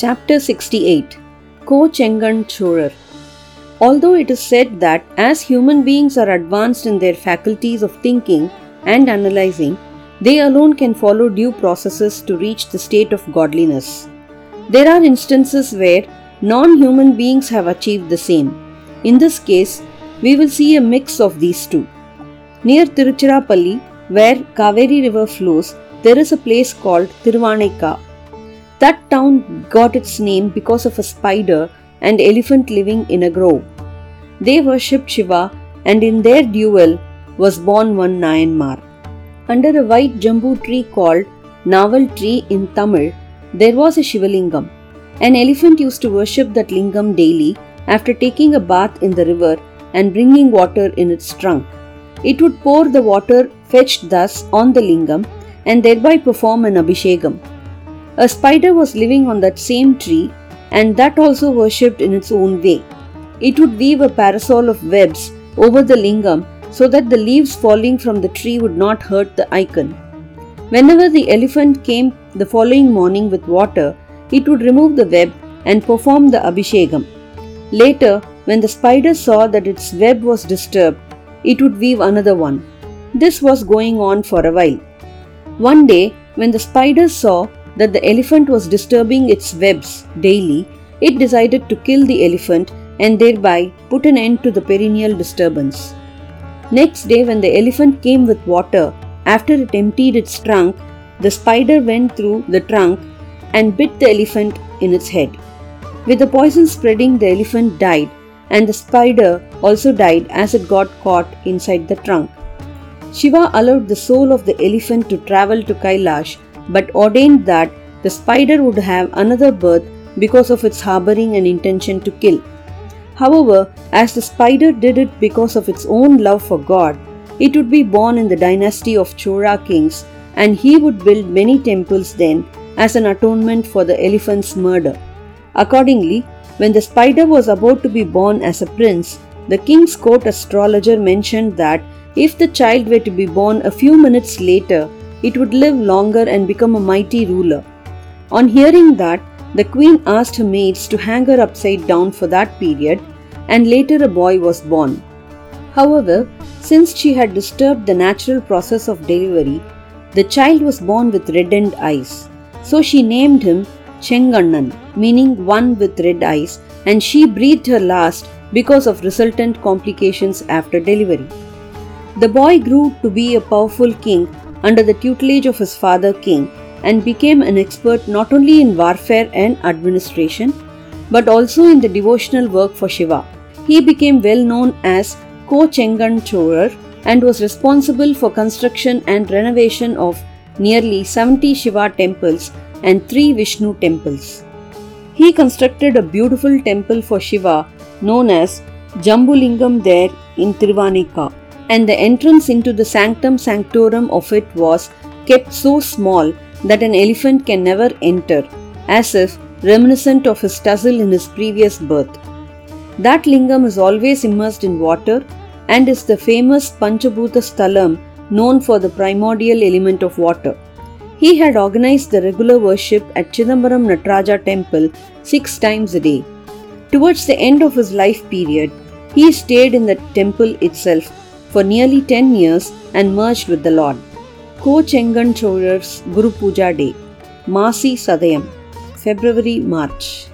Chapter 68 Ko Chengan Chozhar Although it is said that as human beings are advanced in their faculties of thinking and analyzing, they alone can follow due processes to reach the state of godliness. There are instances where non human beings have achieved the same. In this case, we will see a mix of these two. Near Tiruchirappalli, where Kaveri river flows, there is a place called Tiruvaneka. That town got its name because of a spider and elephant living in a grove. They worshipped Shiva and in their duel was born one Nayanmar. Under a white jambu tree called Naval tree in Tamil, there was a Shivalingam. An elephant used to worship that lingam daily after taking a bath in the river and bringing water in its trunk. It would pour the water fetched thus on the lingam and thereby perform an abhishegam. A spider was living on that same tree and that also worshipped in its own way. It would weave a parasol of webs over the lingam so that the leaves falling from the tree would not hurt the icon. Whenever the elephant came the following morning with water, it would remove the web and perform the abhishegam. Later, when the spider saw that its web was disturbed, it would weave another one. This was going on for a while. One day, when the spider saw that the elephant was disturbing its webs daily, it decided to kill the elephant and thereby put an end to the perennial disturbance. Next day, when the elephant came with water, after it emptied its trunk, the spider went through the trunk and bit the elephant in its head. With the poison spreading, the elephant died, and the spider also died as it got caught inside the trunk. Shiva allowed the soul of the elephant to travel to Kailash, but ordained that the spider would have another birth because of its harboring an intention to kill. However, as the spider did it because of its own love for God, it would be born in the dynasty of Chozha kings, and he would build many temples then as an atonement for the elephant's murder. Accordingly, when the spider was about to be born as a prince, the king's court astrologer mentioned that if the child were to be born a few minutes later, it would live longer and become a mighty ruler. On hearing that, the queen asked her maids to hang her upside down for that period, and later a boy was born. However, since she had disturbed the natural process of delivery, the child was born with reddened eyes. So she named him Chengannan, meaning one with red eyes, and she breathed her last because of resultant complications after delivery. The boy grew to be a powerful king under the tutelage of his father king and became an expert not only in warfare and administration but also in the devotional work for Shiva. He became well known as Ko Chengan Chozhar and was responsible for construction and renovation of nearly 70 Shiva temples and 3 Vishnu temples. He constructed a beautiful temple for Shiva known as Jambulingam there in Tiruvaneka and the entrance into the sanctum sanctorum of it was kept so small that an elephant can never enter, as if reminiscent of his tussle in his previous birth. That lingam is always immersed in water and is the famous Panchabhuta Sthalam known for the primordial element of water. He had organized the regular worship at Chidambaram Nataraja temple six times a day. Towards the end of his life period, he stayed in the temple itself for nearly 10 years and merged with the Lord. Ko Chengan Chozhar's Guru Puja Day, Masi Sadayam, February March.